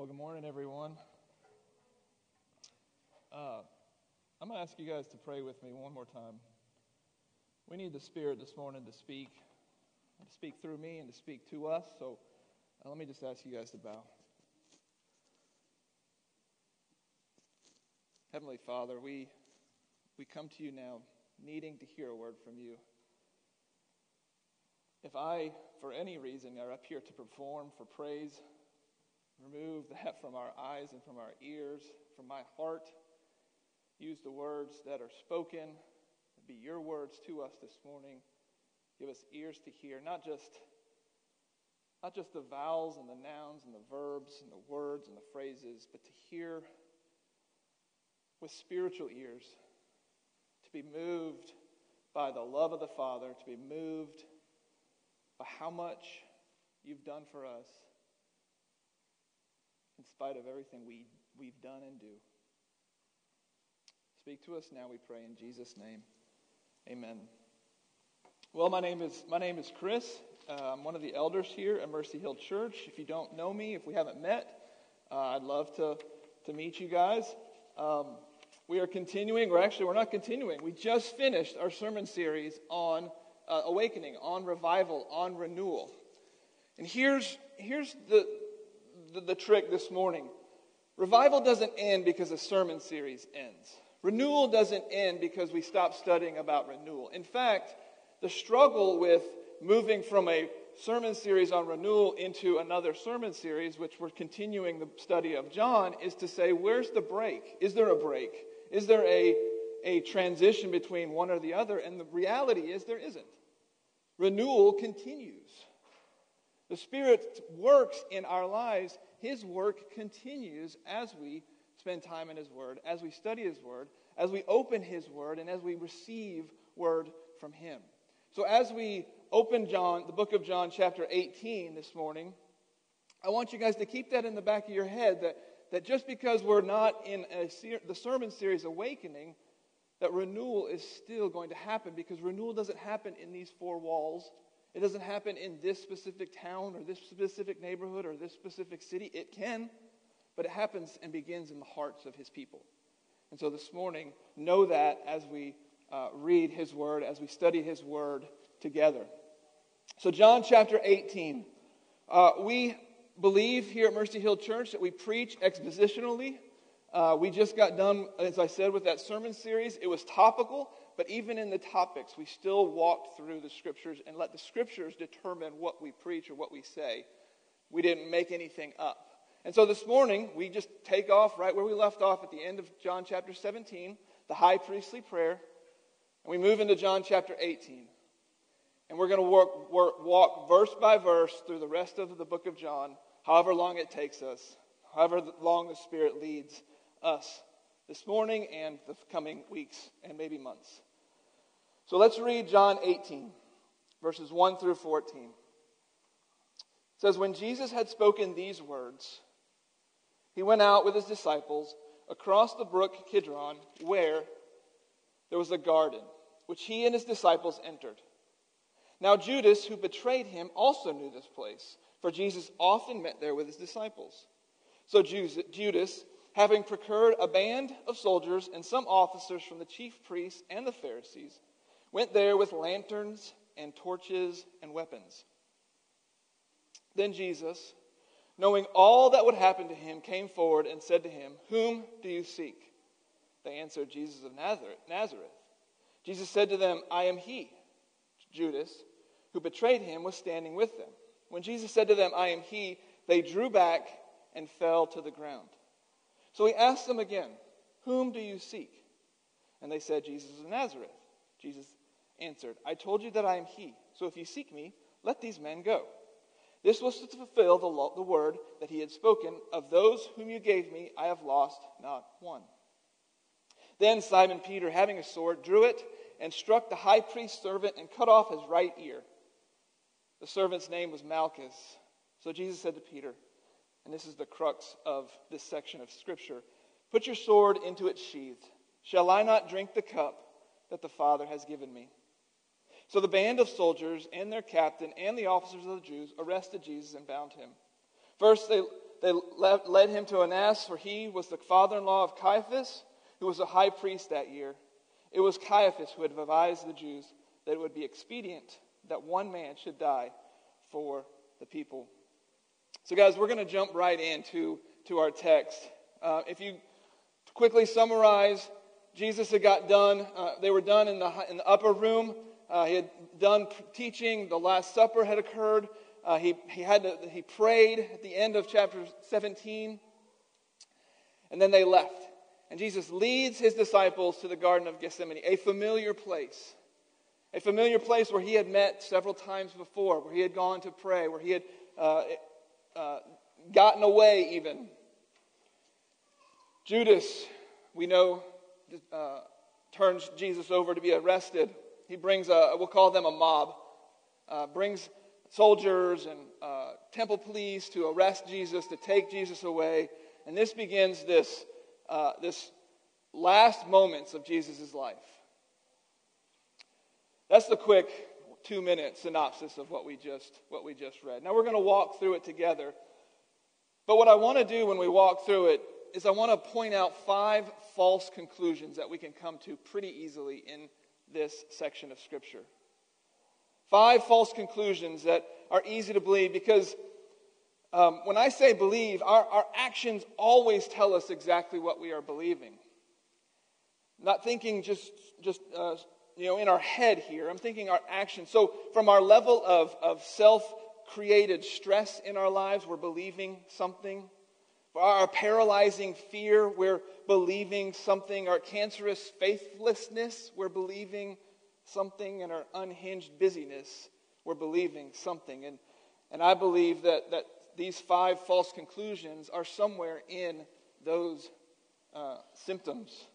Well, good morning, everyone. Uh, I'm going to ask you guys to pray with me one more time. We need the Spirit this morning to speak, to speak through me and to speak to us. So uh, let me just ask you guys to bow. Heavenly Father, we, we come to you now needing to hear a word from you. If I, for any reason, are up here to perform for praise, remove that from our eyes and from our ears, from my heart, use the words that are spoken, be your words to us this morning. Give us ears to hear, not just not just the vowels and the nouns and the verbs and the words and the phrases, but to hear with spiritual ears, to be moved by the love of the Father, to be moved by how much you've done for us in spite of everything we, we've done and do. Speak to us now, we pray, in Jesus' name. Amen. Well, my name is, my name is Chris. Uh, I'm one of the elders here at Mercy Hill Church. If you don't know me, if we haven't met, uh, I'd love to, to meet you guys. Um, we are continuing, or actually, we're not continuing. We just finished our sermon series on uh, awakening, on revival, on renewal. And here's, here's the, the, the trick this morning revival doesn't end because a sermon series ends, renewal doesn't end because we stop studying about renewal. In fact, the struggle with moving from a sermon series on renewal into another sermon series, which we're continuing the study of John, is to say, where's the break? Is there a break? Is there a, a transition between one or the other? And the reality is there isn't. Renewal continues. The Spirit works in our lives. His work continues as we spend time in His Word, as we study His Word, as we open His Word, and as we receive Word from Him. So, as we open John, the book of John, chapter 18 this morning, I want you guys to keep that in the back of your head that, that just because we're not in a, the sermon series Awakening, that renewal is still going to happen because renewal doesn't happen in these four walls. It doesn't happen in this specific town or this specific neighborhood or this specific city. It can, but it happens and begins in the hearts of his people. And so this morning, know that as we uh, read his word, as we study his word together. So, John chapter 18. Uh, we believe here at Mercy Hill Church that we preach expositionally. Uh, we just got done, as I said, with that sermon series. It was topical, but even in the topics, we still walked through the scriptures and let the scriptures determine what we preach or what we say. We didn't make anything up. And so this morning, we just take off right where we left off at the end of John chapter 17, the high priestly prayer, and we move into John chapter 18. And we're going to walk, work, walk verse by verse through the rest of the book of John, however long it takes us, however long the Spirit leads us this morning and the coming weeks and maybe months. So let's read John 18, verses 1 through 14. It says, When Jesus had spoken these words, he went out with his disciples across the brook Kidron, where there was a garden, which he and his disciples entered. Now, Judas, who betrayed him, also knew this place, for Jesus often met there with his disciples. So Judas, having procured a band of soldiers and some officers from the chief priests and the Pharisees, went there with lanterns and torches and weapons. Then Jesus, knowing all that would happen to him, came forward and said to him, Whom do you seek? They answered, Jesus of Nazareth. Jesus said to them, I am he. Judas, who betrayed him, was standing with them. When Jesus said to them, I am he, they drew back and fell to the ground. So he asked them again, Whom do you seek? And they said, Jesus of Nazareth. Jesus answered, I told you that I am he. So if you seek me, let these men go. This was to fulfill the, law, the word that he had spoken Of those whom you gave me, I have lost not one. Then Simon Peter, having a sword, drew it and struck the high priest's servant and cut off his right ear. The servant's name was Malchus. So Jesus said to Peter, and this is the crux of this section of Scripture Put your sword into its sheath. Shall I not drink the cup that the Father has given me? So the band of soldiers and their captain and the officers of the Jews arrested Jesus and bound him. First, they, they led him to Annas, for he was the father in law of Caiaphas, who was a high priest that year. It was Caiaphas who had advised the Jews that it would be expedient that one man should die for the people. So, guys, we're going to jump right into to our text. Uh, if you quickly summarize, Jesus had got done. Uh, they were done in the, in the upper room. Uh, he had done teaching. The Last Supper had occurred. Uh, he, he, had to, he prayed at the end of chapter 17. And then they left. And Jesus leads his disciples to the Garden of Gethsemane, a familiar place. A familiar place where he had met several times before, where he had gone to pray, where he had uh, uh, gotten away even. Judas, we know, uh, turns Jesus over to be arrested. He brings a, we'll call them a mob, uh, brings soldiers and uh, temple police to arrest Jesus, to take Jesus away. And this begins this, uh, this last moments of Jesus' life. That's the quick two minute synopsis of what we just, what we just read. Now we're going to walk through it together. But what I want to do when we walk through it is I want to point out five false conclusions that we can come to pretty easily in this section of Scripture. Five false conclusions that are easy to believe because um, when I say believe, our, our actions always tell us exactly what we are believing. Not thinking just, just uh, you know, in our head here. I'm thinking our actions. So, from our level of, of self created stress in our lives, we're believing something. Our paralyzing fear, we're believing something. Our cancerous faithlessness, we're believing something And our unhinged busyness, we're believing something. And, and I believe that, that these five false conclusions are somewhere in those uh, symptoms.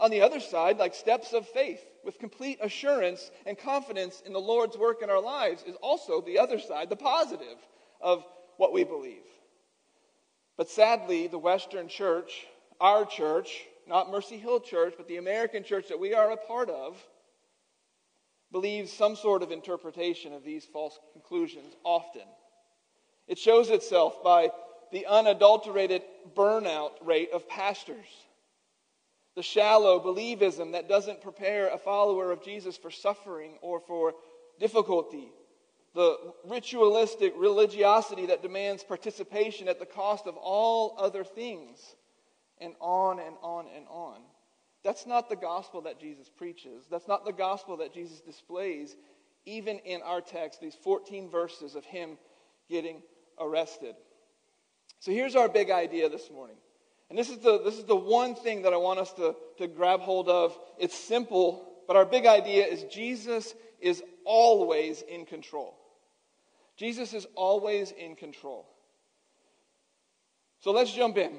On the other side, like steps of faith with complete assurance and confidence in the Lord's work in our lives, is also the other side, the positive of what we believe. But sadly, the Western church, our church, not Mercy Hill Church, but the American church that we are a part of, believes some sort of interpretation of these false conclusions often. It shows itself by the unadulterated burnout rate of pastors, the shallow believism that doesn't prepare a follower of Jesus for suffering or for difficulty, the ritualistic religiosity that demands participation at the cost of all other things, and on and on and on. That's not the gospel that Jesus preaches. That's not the gospel that Jesus displays, even in our text, these 14 verses of him getting arrested. So here's our big idea this morning. And this is the, this is the one thing that I want us to, to grab hold of. It's simple, but our big idea is Jesus is always in control. Jesus is always in control. So let's jump in.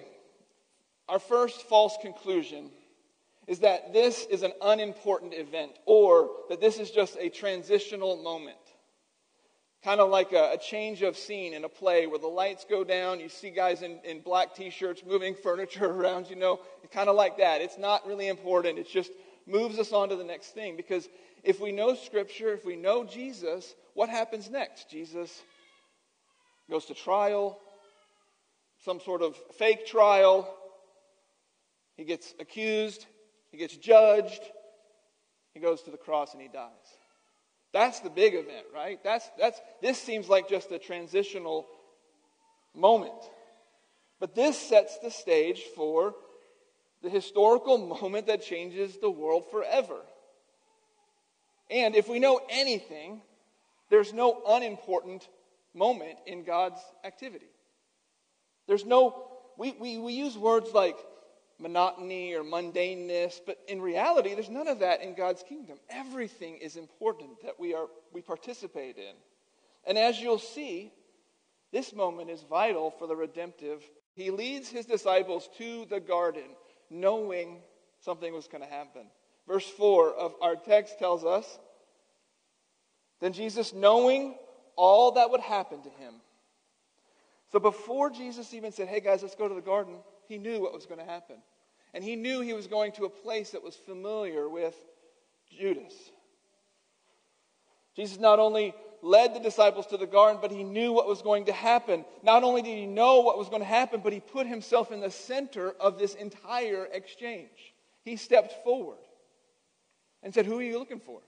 Our first false conclusion is that this is an unimportant event or that this is just a transitional moment. Kind of like a, a, change of scene in a play where the lights go down, you see guys in, in black t shirts moving furniture around, you know, kind of like that. It's not really important. It just moves us on to the next thing. Because if we know Scripture, if we know Jesus, what happens next? Jesus goes to trial, some sort of fake trial. He gets accused, he gets judged. He goes to the cross and he dies. That's the big event, right? That's, that's, this seems like just a transitional moment. But this sets the stage for the historical moment that changes the world forever. And if we know anything, there's no unimportant moment in God's activity. There's no, we, we, we use words like monotony or mundaneness, but in reality, there's none of that in God's kingdom. Everything is important that we, are, we participate in. And as you'll see, this moment is vital for the redemptive. He leads his disciples to the garden knowing something was going to happen. Verse 4 of our text tells us Then Jesus, knowing all that would happen to him. So before Jesus even said, Hey guys, let's go to the garden, he knew what was going to happen. And he knew he was going to a place that was familiar with Judas. Jesus not only led the disciples to the garden, but he knew what was going to happen. Not only did he know what was going to happen, but he put himself in the center of this entire exchange. He stepped forward and said, Who are you looking for?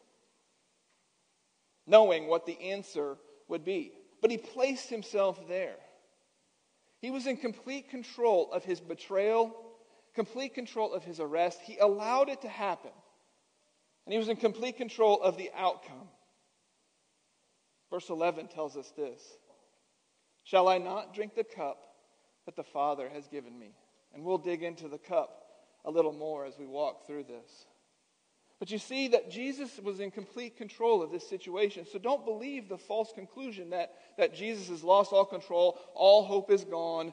Knowing what the answer would be. But he placed himself there. He was in complete control of his betrayal, complete control of his arrest. He allowed it to happen. And he was in complete control of the outcome. Verse 11 tells us this Shall I not drink the cup that the Father has given me? And we'll dig into the cup a little more as we walk through this. But you see that Jesus was in complete control of this situation. So don't believe the false conclusion that, that Jesus has lost all control, all hope is gone.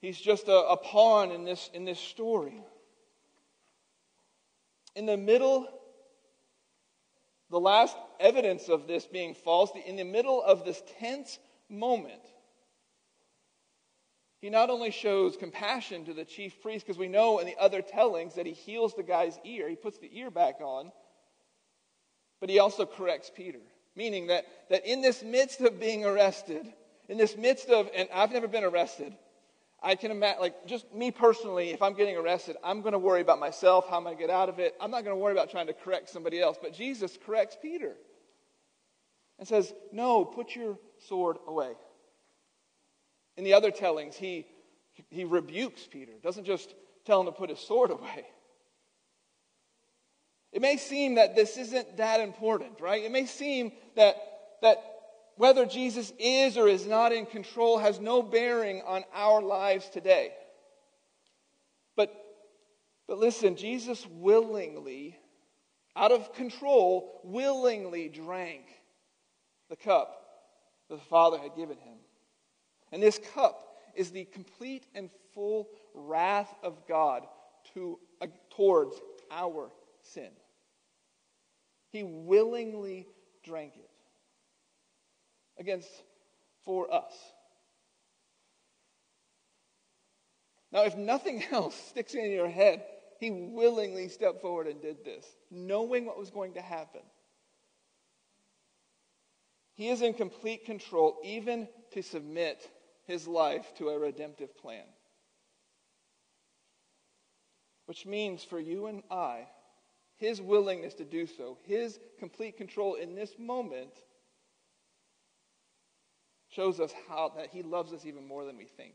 He's just a, a pawn in this, in this story. In the middle, the last evidence of this being false, in the middle of this tense moment, he not only shows compassion to the chief priest, because we know in the other tellings that he heals the guy's ear, he puts the ear back on, but he also corrects Peter. Meaning that, that in this midst of being arrested, in this midst of, and I've never been arrested, I can imagine, like, just me personally, if I'm getting arrested, I'm going to worry about myself, how I'm going to get out of it. I'm not going to worry about trying to correct somebody else. But Jesus corrects Peter and says, No, put your sword away. In the other tellings, he, he rebukes Peter, doesn't just tell him to put his sword away. It may seem that this isn't that important, right? It may seem that, that whether Jesus is or is not in control has no bearing on our lives today. But, but listen, Jesus willingly, out of control, willingly drank the cup that the Father had given him. And this cup is the complete and full wrath of God to, uh, towards our sin. He willingly drank it against for us. Now, if nothing else sticks in your head, he willingly stepped forward and did this, knowing what was going to happen. He is in complete control, even to submit his life to a redemptive plan. Which means for you and I, his willingness to do so, his complete control in this moment, shows us how that he loves us even more than we think.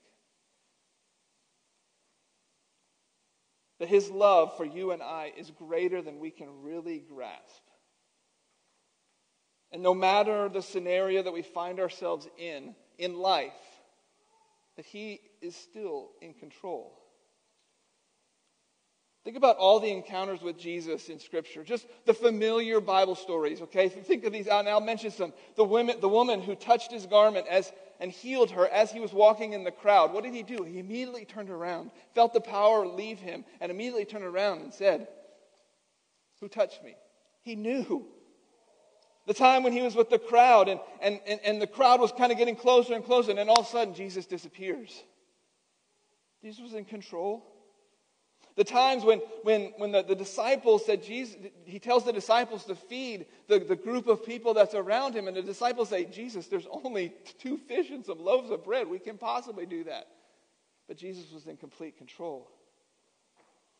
That his love for you and I is greater than we can really grasp. And no matter the scenario that we find ourselves in, in life, that He is still in control. Think about all the encounters with Jesus in Scripture, just the familiar Bible stories, okay? Think of these, and I'll mention some. The, women, the woman who touched his garment as, and healed her as he was walking in the crowd. What did he do? He immediately turned around, felt the power leave him, and immediately turned around and said, Who touched me? He knew the time when he was with the crowd, and, and, and, and the crowd was kind of getting closer and closer, and then all of a sudden Jesus disappears. Jesus was in control. The times when, when, when the, the disciples said, Jesus, he tells the disciples to feed the, the group of people that's around him, and the disciples say, Jesus, there's only two fish and some loaves of bread. We can possibly do that. But Jesus was in complete control.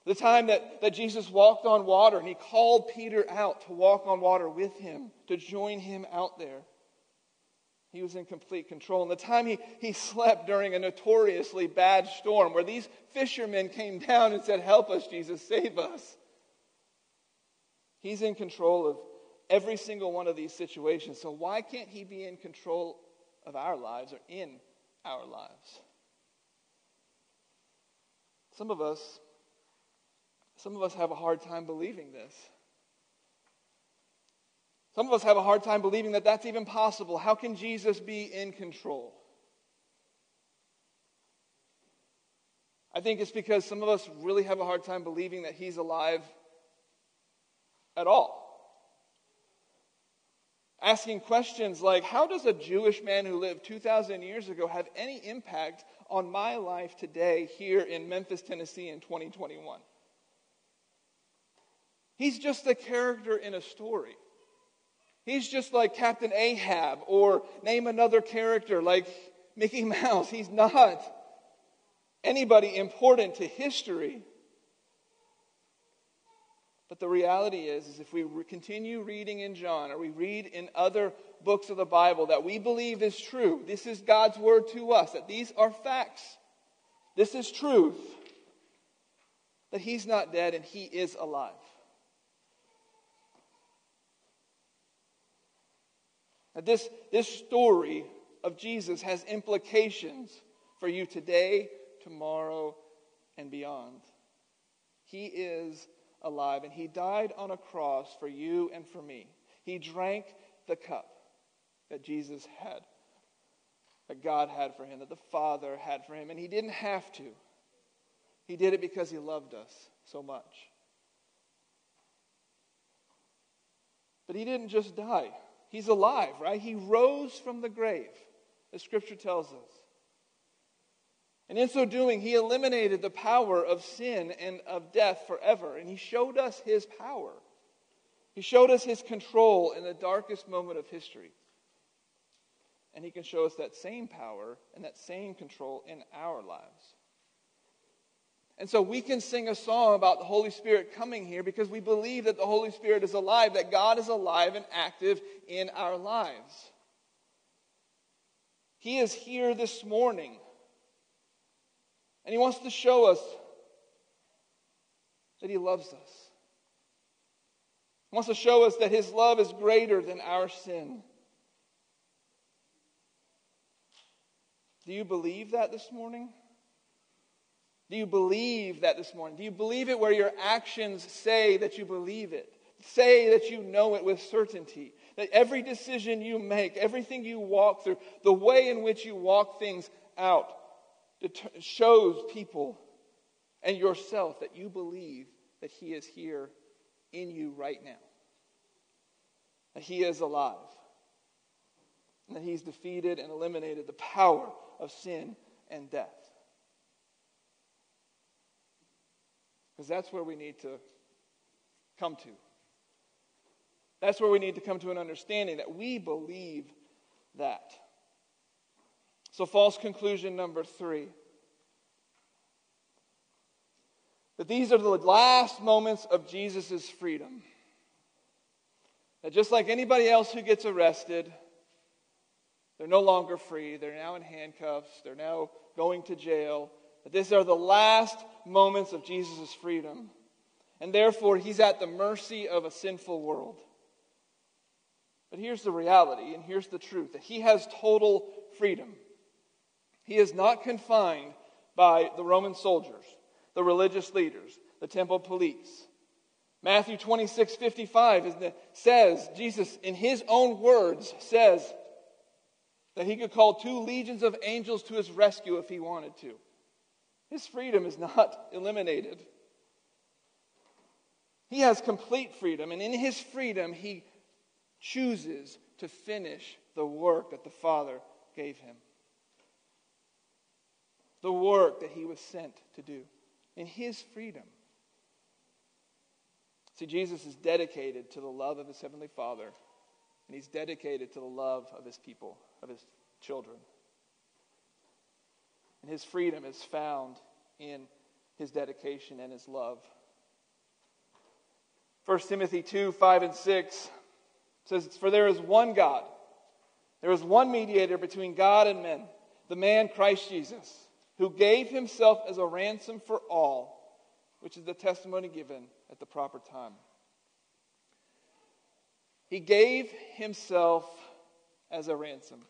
The time that, that Jesus walked on water and he called Peter out to walk on water with him, to join him out there. He was in complete control. And the time he, he slept during a notoriously bad storm where these fishermen came down and said, Help us, Jesus, save us. He's in control of every single one of these situations. So why can't he be in control of our lives or in our lives? Some of us some of us have a hard time believing this. Some of us have a hard time believing that that's even possible. How can Jesus be in control? I think it's because some of us really have a hard time believing that he's alive at all. Asking questions like, how does a Jewish man who lived 2,000 years ago have any impact on my life today here in Memphis, Tennessee in 2021? He's just a character in a story. He's just like Captain Ahab or name another character like Mickey Mouse. He's not anybody important to history. But the reality is, is if we continue reading in John or we read in other books of the Bible that we believe is true, this is God's word to us, that these are facts, this is truth, that he's not dead and he is alive. That this, this story of Jesus has implications for you today, tomorrow, and beyond. He is alive, and He died on a cross for you and for me. He drank the cup that Jesus had, that God had for Him, that the Father had for Him, and He didn't have to. He did it because He loved us so much. But He didn't just die. He's alive, right? He rose from the grave, the scripture tells us. And in so doing, he eliminated the power of sin and of death forever. And he showed us his power. He showed us his control in the darkest moment of history. And he can show us that same power and that same control in our lives. And so we can sing a song about the Holy Spirit coming here because we believe that the Holy Spirit is alive, that God is alive and active in our lives. He is here this morning. And He wants to show us that He loves us. He wants to show us that His love is greater than our sin. Do you believe that this morning? Do you believe that this morning? Do you believe it where your actions say that you believe it? Say that you know it with certainty. That every decision you make, everything you walk through, the way in which you walk things out, shows people and yourself that you believe that He is here in you right now. That He is alive. And that He's defeated and eliminated the power of sin and death. Because that's where we need to come to. That's where we need to come to an understanding that we believe that. So, false conclusion number three that these are the last moments of Jesus' freedom. That just like anybody else who gets arrested, they're no longer free. They're now in handcuffs. They're now going to jail. That these are the last moments of Jesus' freedom. And therefore, he's at the mercy of a sinful world. But here's the reality, and here's the truth that he has total freedom. He is not confined by the Roman soldiers, the religious leaders, the temple police. Matthew 26, 55 the, says, Jesus, in his own words, says that he could call two legions of angels to his rescue if he wanted to. His freedom is not eliminated. He has complete freedom, and in his freedom, he chooses to finish the work that the Father gave him. The work that he was sent to do in his freedom. See, Jesus is dedicated to the love of his Heavenly Father, and he's dedicated to the love of his people, of his children. And his freedom is found in his dedication and his love. 1 Timothy 2 5 and 6 says, For there is one God, there is one mediator between God and men, the man Christ Jesus, who gave himself as a ransom for all, which is the testimony given at the proper time. He gave himself as a ransom.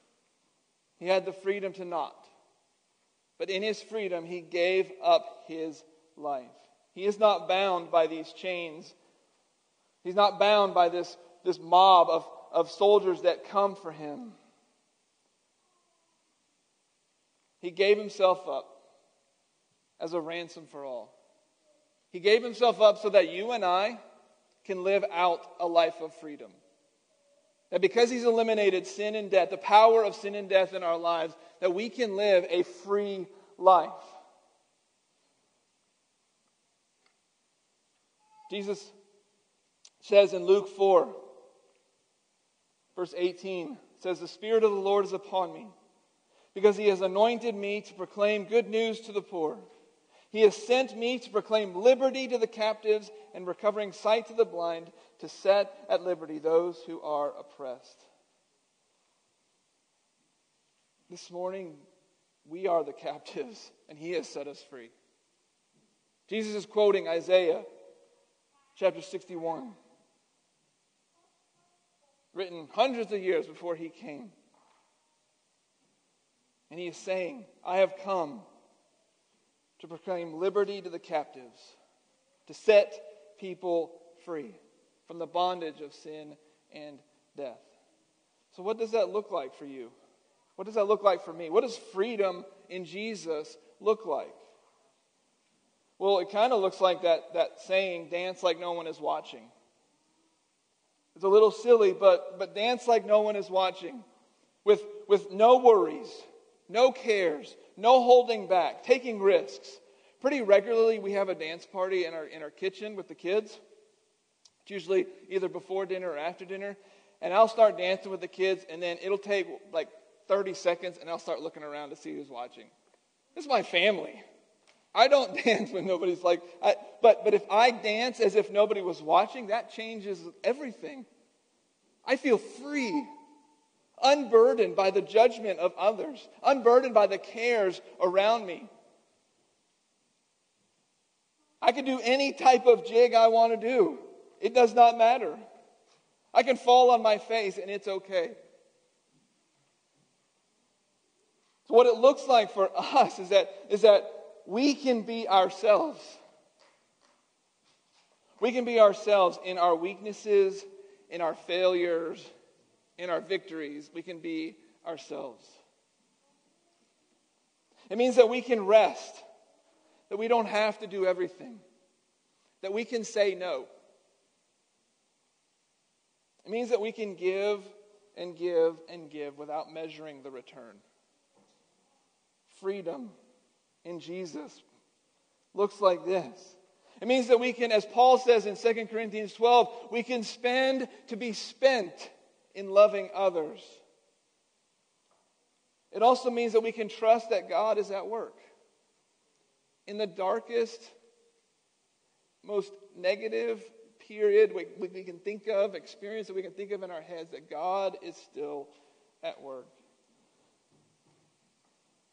He had the freedom to not. But in his freedom, he gave up his life. He is not bound by these chains. He's not bound by this, this mob of, of soldiers that come for him. He gave himself up as a ransom for all. He gave himself up so that you and I can live out a life of freedom. That because he's eliminated sin and death, the power of sin and death in our lives, that we can live a free life. Jesus says in Luke 4 Verse 18 says, The Spirit of the Lord is upon me, because he has anointed me to proclaim good news to the poor. He has sent me to proclaim liberty to the captives and recovering sight to the blind, to set at liberty those who are oppressed. This morning, we are the captives, and he has set us free. Jesus is quoting Isaiah chapter 61 written hundreds of years before he came. And he is saying, I have come to proclaim liberty to the captives, to set people free from the bondage of sin and death. So, what does that look like for you? What does that look like for me? What does freedom in Jesus look like? Well, it kind of looks like that, that saying, dance like no one is watching. It's a little silly, but, but dance like no one is watching, with, with no worries, no cares, no holding back, taking risks. Pretty regularly, we have a dance party in our, in our kitchen with the kids. It's usually either before dinner or after dinner. And I'll start dancing with the kids, and then it'll take like 30 seconds, and I'll start looking around to see who's watching. This is my family. I don't dance when nobody's like, I, but, but if I dance as if nobody was watching, that changes everything. I feel free, unburdened by the judgment of others, unburdened by the cares around me. I can do any type of jig I want to do. It does not matter. I can fall on my face and it's okay. So what it looks like for us is that, is that we can be ourselves. We can be ourselves in our weaknesses, in our failures, in our victories. We can be ourselves. It means that we can rest, that we don't have to do everything, that we can say no. It means that we can give and give and give without measuring the return. Freedom in Jesus looks like this. It means that we can, as Paul says in 2 Corinthians 12, we can spend to be spent in loving others. It also means that we can trust that God is at work. In the darkest, most negative period we, we can think of, experience that we can think of in our heads, that God is still at work.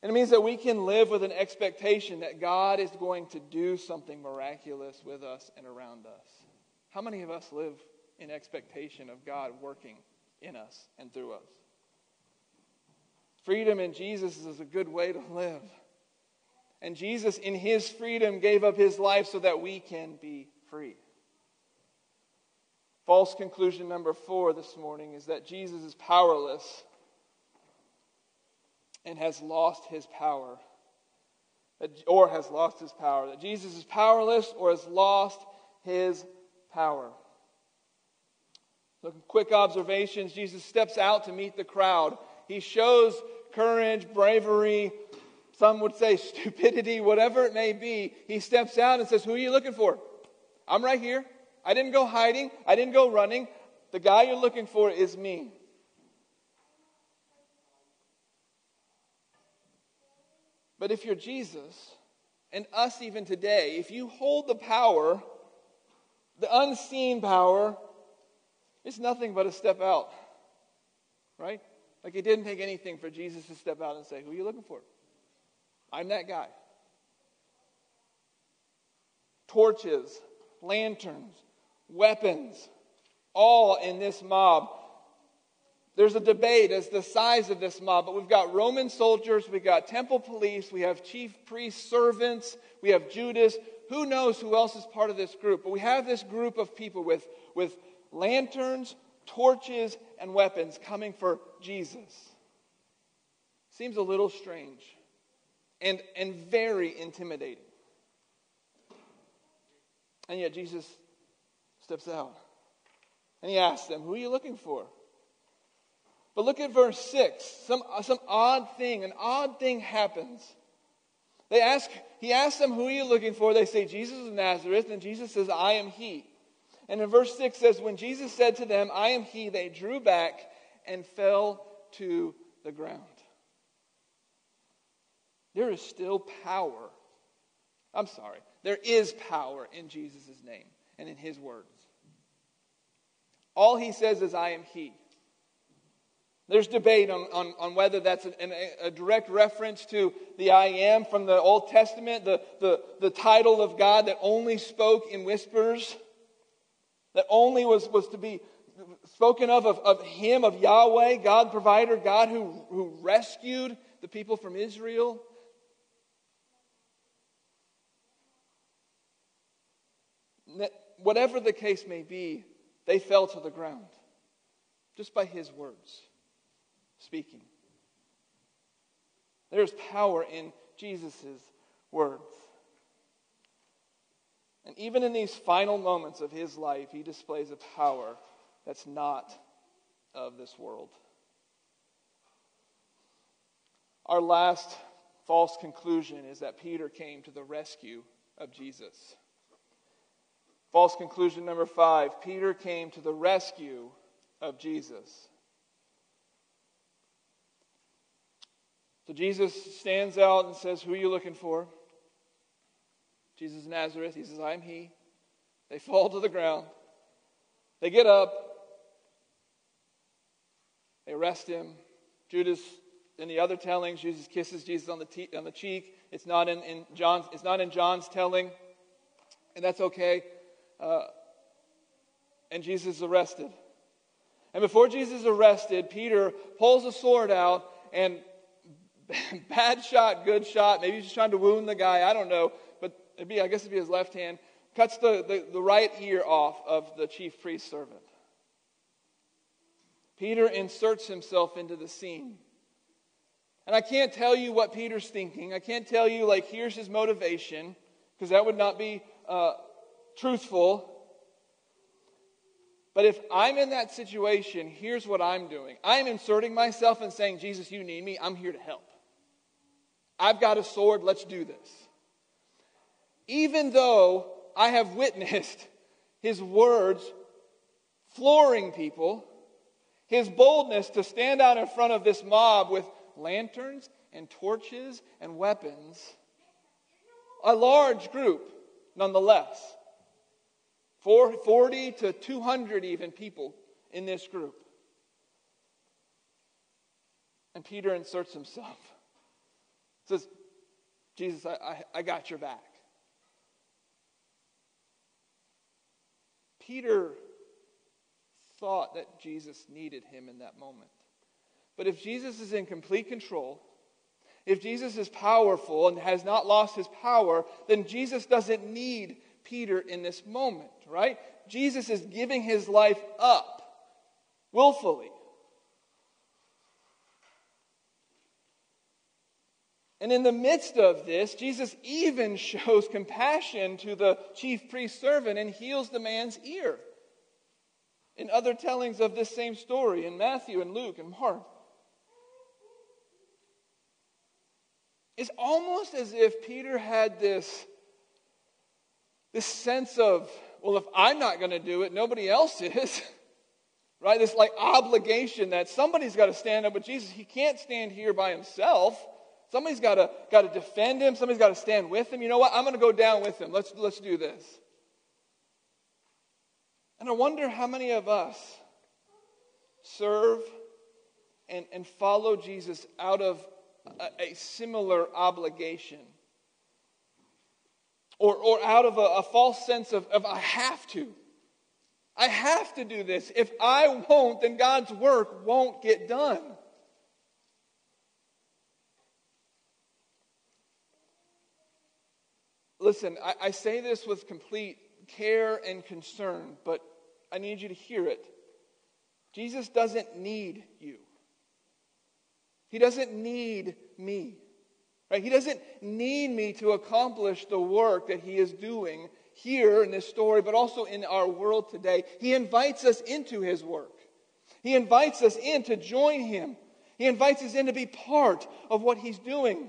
And it means that we can live with an expectation that God is going to do something miraculous with us and around us. How many of us live in expectation of God working in us and through us? Freedom in Jesus is a good way to live. And Jesus, in his freedom, gave up his life so that we can be free. False conclusion number four this morning is that Jesus is powerless and has lost his power. Or has lost his power. That Jesus is powerless or has lost his power. So, quick observations Jesus steps out to meet the crowd. He shows courage, bravery, some would say stupidity, whatever it may be. He steps out and says, Who are you looking for? I'm right here. I didn't go hiding, I didn't go running. The guy you're looking for is me. But if you're Jesus, and us even today, if you hold the power, the unseen power, it's nothing but a step out. Right? Like it didn't take anything for Jesus to step out and say, Who are you looking for? I'm that guy. Torches, lanterns, weapons, all in this mob. There's a debate as to the size of this mob, but we've got Roman soldiers, we've got temple police, we have chief priests, servants, we have Judas. Who knows who else is part of this group? But we have this group of people with, with lanterns, torches, and weapons coming for Jesus. Seems a little strange and, and very intimidating. And yet Jesus steps out and he asks them, Who are you looking for? But look at verse 6. Some, uh, some odd thing, an odd thing happens. They ask, he asks them, Who are you looking for? They say, Jesus of Nazareth. And Jesus says, I am he. And in verse 6 says, When Jesus said to them, I am he, they drew back and fell to the ground. There is still power. I'm sorry. There is power in Jesus' name and in his words. All he says is, I am he. There's debate on, on, on whether that's a, a, direct reference to the I am from the Old Testament, the, the, the title of God that only spoke in whispers, that only was, was to be spoken of, of, of Him, of Yahweh, God provider, God who, who rescued the people from Israel. Whatever the case may be, they fell to the ground just by His words speaking. There's power in Jesus' words. And even in these final moments of his life, he displays a power that's not of this world. Our last false conclusion is that Peter came to the rescue of Jesus. False conclusion number five Peter came to the rescue of Jesus. So Jesus stands out and says, Who are you looking for? Jesus of Nazareth. He says, I am he. They fall to the ground. They get up. They arrest him. Judas, in the other tellings, Jesus kisses Jesus on the, te- on the cheek. It's not in, in John's, it's not in John's telling, and that's okay. Uh, and Jesus is arrested. And before Jesus is arrested, Peter pulls a sword out and bad shot, good shot. Maybe he's just trying to wound the guy. I don't know. But it'd be, I guess it'd be his left hand. Cuts the, the, the right ear off of the chief priest's servant. Peter inserts himself into the scene. And I can't tell you what Peter's thinking. I can't tell you, like, here's his motivation, because that would not be uh, truthful. But if I'm in that situation, here's what I'm doing I'm inserting myself and saying, Jesus, you need me. I'm here to help. I've got a sword, let's do this. Even though I have witnessed his words flooring people, his boldness to stand out in front of this mob with lanterns and torches and weapons, a large group nonetheless. 40 to 200 even people in this group. And Peter inserts himself says, Jesus, I, I, I got your back. Peter thought that Jesus needed him in that moment. But if Jesus is in complete control, if Jesus is powerful and has not lost his power, then Jesus doesn't need Peter in this moment, right? Jesus is giving his life up willfully. And in the midst of this, Jesus even shows compassion to the chief priest servant and heals the man's ear. In other tellings of this same story, in Matthew and Luke and Mark, it's almost as if Peter had this, this sense of, well, if I'm not going to do it, nobody else is. right? This like obligation that somebody's got to stand up with Jesus. He can't stand here by himself. Somebody's got to, got to defend him. Somebody's got to stand with him. You know what? I'm going to go down with him. Let's, let's do this. And I wonder how many of us serve and, and follow Jesus out of a, a similar obligation or, or out of a, a false sense of, of I have to. I have to do this. If I won't, then God's work won't get done. Listen, I, I say this with complete care and concern, but I need you to hear it. Jesus doesn't need you. He doesn't need me. Right? He doesn't need me to accomplish the work that he is doing here in this story, but also in our world today. He invites us into his work. He invites us in to join him. He invites us in to be part of what he's doing.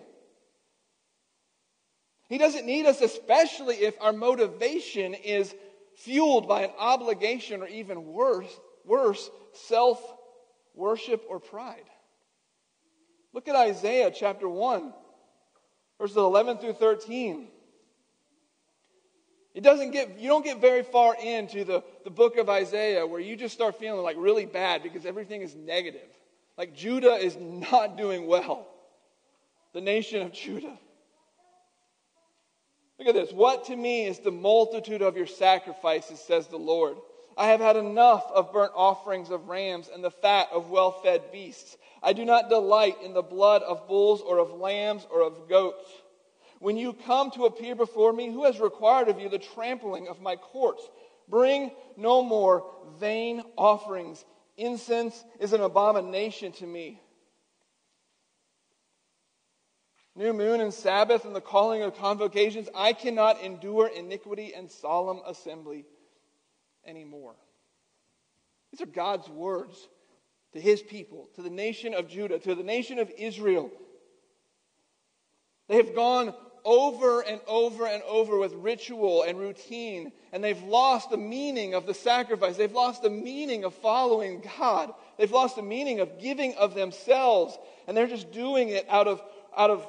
He doesn't need us, especially if our motivation is fueled by an obligation or even worse, worse self worship or pride? Look at Isaiah chapter 1, verses 11 through 13. It doesn't get, you don't get very far into the, the book of Isaiah where you just start feeling like really bad because everything is negative. Like Judah is not doing well. The nation of Judah. Look at this. What to me is the multitude of your sacrifices, says the Lord. I have had enough of burnt offerings of rams and the fat of well fed beasts. I do not delight in the blood of bulls or of lambs or of goats. When you come to appear before me, who has required of you the trampling of my courts? Bring no more vain offerings. Incense is an abomination to me. New moon and Sabbath and the calling of convocations, I cannot endure iniquity and solemn assembly anymore. These are God's words to his people, to the nation of Judah, to the nation of Israel. They have gone over and over and over with ritual and routine, and they've lost the meaning of the sacrifice. They've lost the meaning of following God. They've lost the meaning of giving of themselves, and they're just doing it out of, out of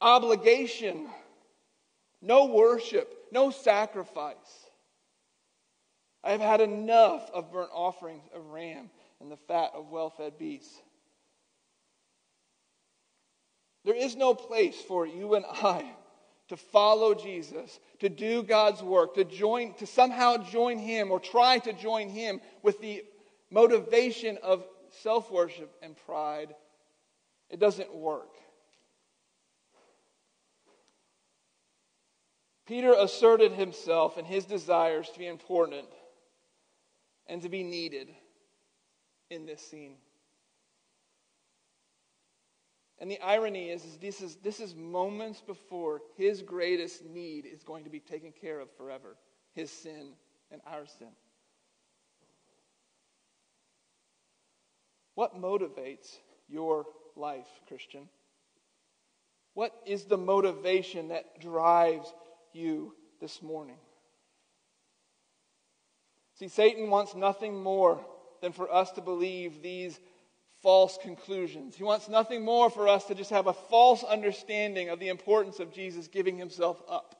obligation. No worship, no sacrifice. I have had enough of burnt offerings of ram and the fat of well fed beasts. There is no place for you and I to follow Jesus, to do God's work, to join, to somehow join Him or try to join Him with the motivation of self worship and pride. It doesn't work. Peter asserted himself and his desires to be important and to be needed in this scene. And the irony is, is, this is this is moments before his greatest need is going to be taken care of forever his sin and our sin. What motivates your life, Christian? What is the motivation that drives you this morning? See, Satan wants nothing more than for us to believe these false conclusions. He wants nothing more for us to just have a false understanding of the importance of Jesus giving himself up.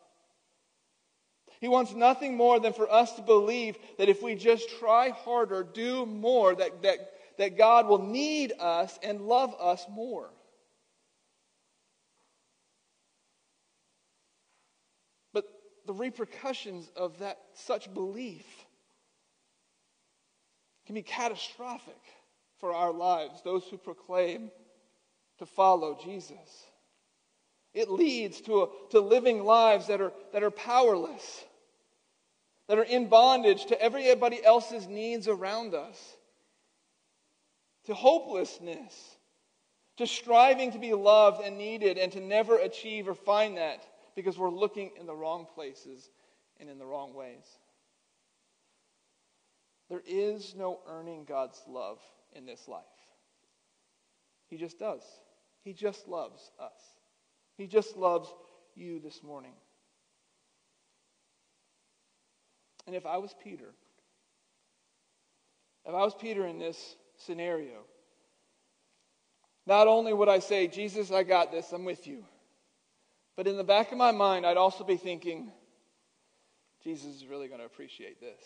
He wants nothing more than for us to believe that if we just try harder, do more, that, that, that God will need us and love us more. But the repercussions of that such belief can be catastrophic for our lives, those who proclaim to follow Jesus. It leads to, a, to living lives that are, that are powerless, that are in bondage to everybody else's needs around us, to hopelessness, to striving to be loved and needed and to never achieve or find that because we're looking in the wrong places and in the wrong ways. There is no earning God's love in this life. He just does. He just loves us. He just loves you this morning. And if I was Peter, if I was Peter in this scenario, not only would I say, Jesus, I got this, I'm with you, but in the back of my mind, I'd also be thinking, Jesus is really going to appreciate this.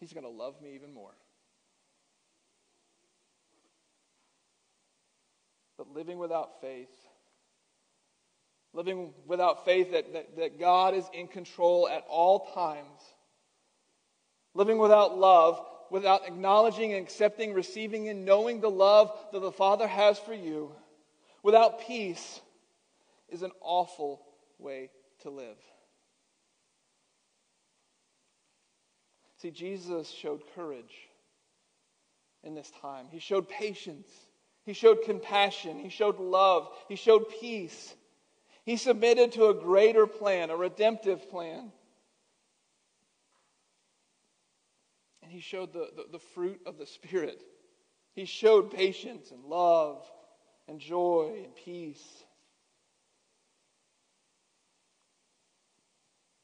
He's going to love me even more. But living without faith, living without faith that, that, that God is in control at all times, living without love, without acknowledging and accepting, receiving, and knowing the love that the Father has for you, without peace, is an awful way to live. See, Jesus showed courage in this time. He showed patience. He showed compassion. He showed love. He showed peace. He submitted to a greater plan, a redemptive plan. And he showed the, the, the, fruit of the Spirit. He showed patience and love and joy and peace.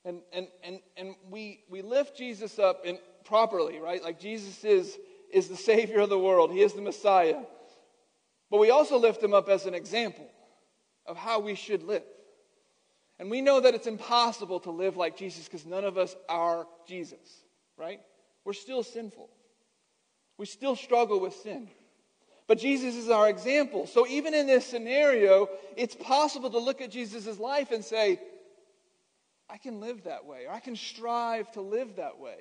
And, and, and, and we, we lift Jesus up in, properly, right? Like Jesus is, is the Savior of the world, He is the Messiah. But we also lift Him up as an example of how we should live. And we know that it's impossible to live like Jesus because none of us are Jesus, right? We're still sinful. We still struggle with sin. But Jesus is our example. So even in this scenario, it's possible to look at Jesus' life and say, I can live that way, or I can strive to live that way.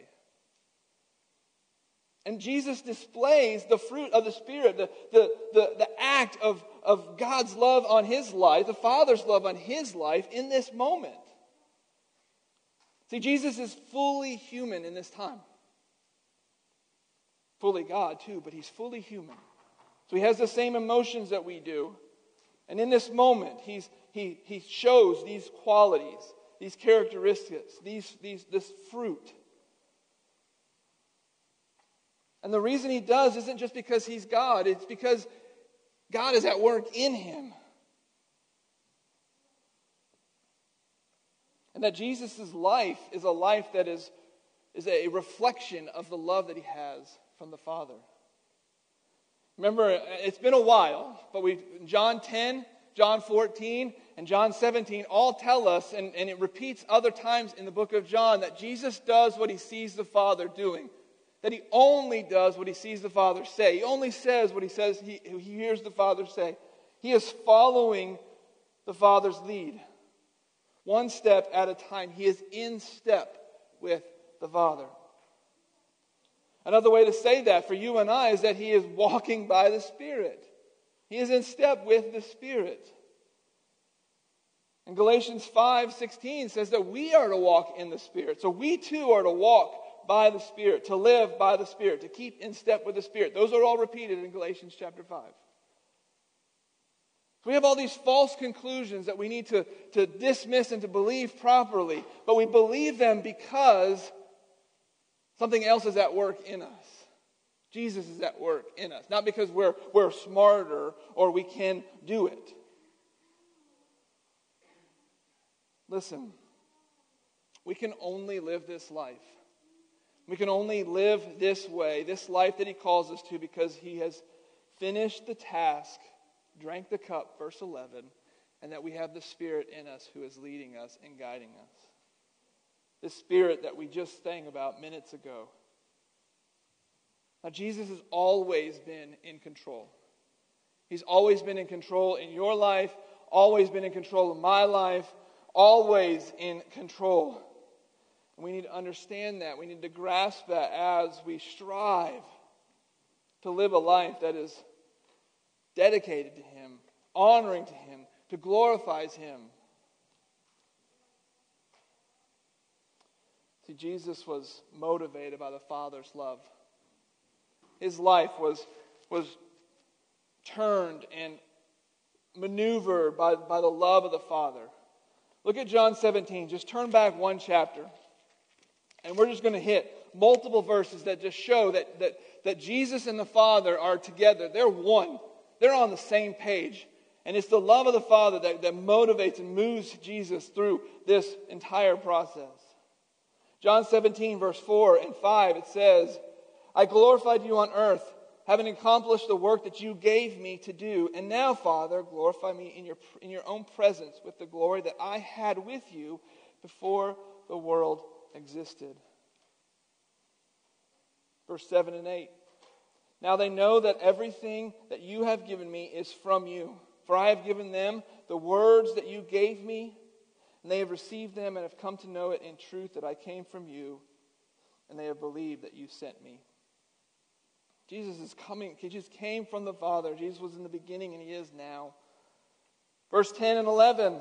And Jesus displays the fruit of the Spirit, the, the, the, the act of, of God's love on his life, the Father's love on his life in this moment. See, Jesus is fully human in this time. Fully God, too, but he's fully human. So he has the same emotions that we do. And in this moment, he's, he, he shows these qualities, these characteristics, these, these, this fruit. And the reason he does isn't just because he's God, it's because God is at work in him. And that Jesus' life is a life that is, is a reflection of the love that he has from the Father. Remember, it's been a while, but we John 10, John 14, and John 17 all tell us, and, and it repeats other times in the book of John, that Jesus does what he sees the Father doing that he only does what he sees the Father say. He only says what he says he, he hears the Father say. He is following the Father's lead. One step at a time. He is in step with the Father. Another way to say that for you and I is that he is walking by the Spirit. He is in step with the Spirit. And Galatians 5 16 says that we are to walk in the Spirit. So we too are to walk by the Spirit, to live by the Spirit, to keep in step with the Spirit. Those are all repeated in Galatians chapter 5. We have all these false conclusions that we need to, to dismiss and to believe properly, but we believe them because something else is at work in us. Jesus is at work in us, not because we're, we're smarter or we can do it. Listen, we can only live this life we can only live this way, this life that He calls us to, because He has finished the task, drank the cup, verse 11, and that we have the Spirit in us who is leading us and guiding us. The Spirit that we just sang about minutes ago. Now, Jesus has always been in control. He's always been in control in your life, always been in control of my life, always in control. We need to understand that. We need to grasp that as we strive to live a life that is dedicated to Him, honoring to Him, to glorifies Him. See, Jesus was motivated by the Father's love. His life was, was turned and maneuvered by, by the love of the Father. Look at John 17. Just turn back one chapter. And we're just going to hit multiple verses that just show that, that, that Jesus and the Father are together. They're one, they're on the same page. And it's the love of the Father that, that motivates and moves Jesus through this entire process. John 17, verse 4 and 5, it says, I glorified you on earth, having accomplished the work that you gave me to do. And now, Father, glorify me in your, in your own presence with the glory that I had with you before the world existed. Verse 7 and 8. Now they know that everything that you have given me is from you. For I have given them the words that you gave me, and they have received them and have come to know it in truth that I came from you, and they have believed that you sent me. Jesus is coming. He just came from the Father. Jesus was in the beginning, and he is now. Verse 10 and 11.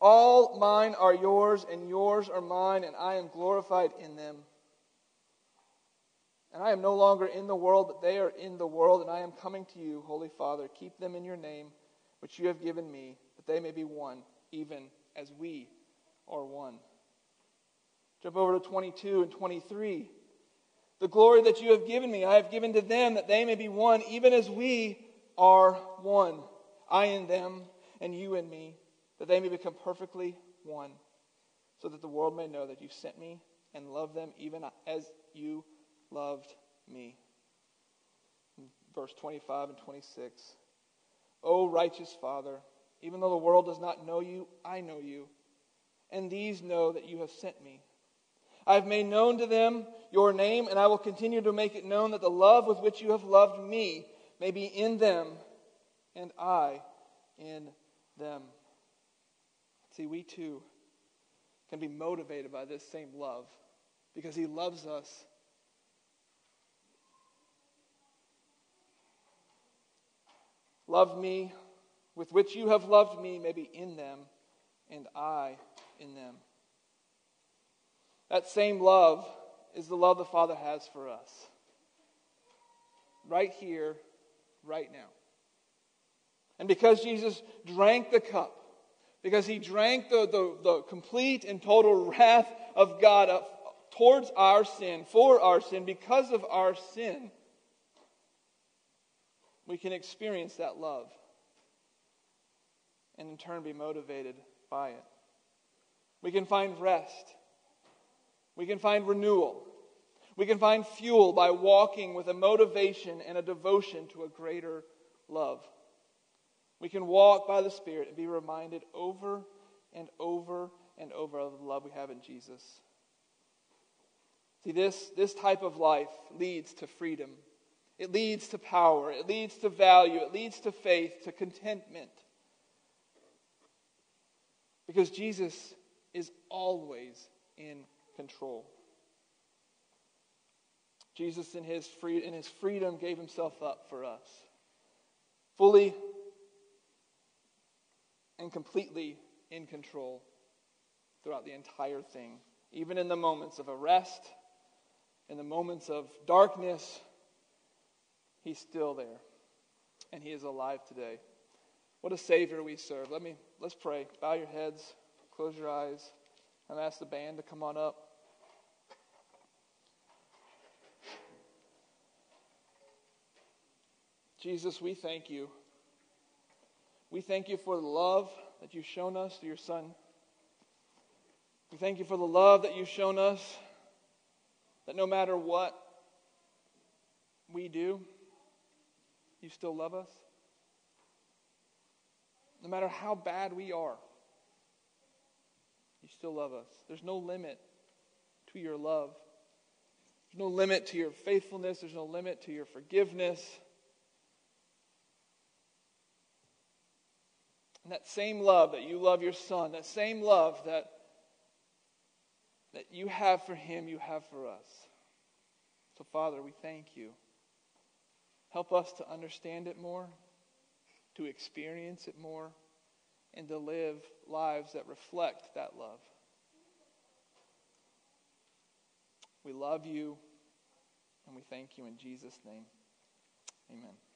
All mine are yours, and yours are mine, and I am glorified in them. And I am no longer in the world, but they are in the world, and I am coming to you, Holy Father. Keep them in your name, which you have given me, that they may be one, even as we are one. Jump over to 22 and 23. The glory that you have given me, I have given to them, that they may be one, even as we are one. I in them, and you in me that they may become perfectly one, so that the world may know that you sent me and love them even as you loved me. Verse 25 and 26. O righteous Father, even though the world does not know you, I know you, and these know that you have sent me. I have made known to them your name, and I will continue to make it known that the love with which you have loved me may be in them, and I in them. See, we too can be motivated by this same love because He loves us. Love me with which you have loved me may be in them, and I in them. That same love is the love the Father has for us. Right here, right now. And because Jesus drank the cup, because he drank the, the, the complete and total wrath of God towards our sin, for our sin, because of our sin, we can experience that love and in turn be motivated by it. We can find rest. We can find renewal. We can find fuel by walking with a motivation and a devotion to a greater love. We can walk by the Spirit and be reminded over and over and over of the love we have in Jesus. See, this, this type of life leads to freedom. It leads to power. It leads to value. It leads to faith, to contentment. Because Jesus is always in control. Jesus, in his, free, in his freedom, gave himself up for us, fully and completely in control throughout the entire thing, even in the moments of arrest in the moments of darkness, He's still there. And He is alive today. What a Savior we serve. Let me, let's pray. Bow your heads, close your eyes. and ask the band to come on up. Jesus, we thank you. We thank you for the love that you've shown us through your Son. We thank you for the love that you've shown us that no matter what we do, you still love us? No matter how bad we are, you still love us. There's no limit to your love. There's no limit to your faithfulness. There's no limit to your forgiveness. And that same love that you love your son, that same love that that you have for him, you have for us. So, Father, we thank you. Help us to understand it more, to experience it more, and to live lives that reflect that love. We love you, and we thank you in Jesus' name. Amen.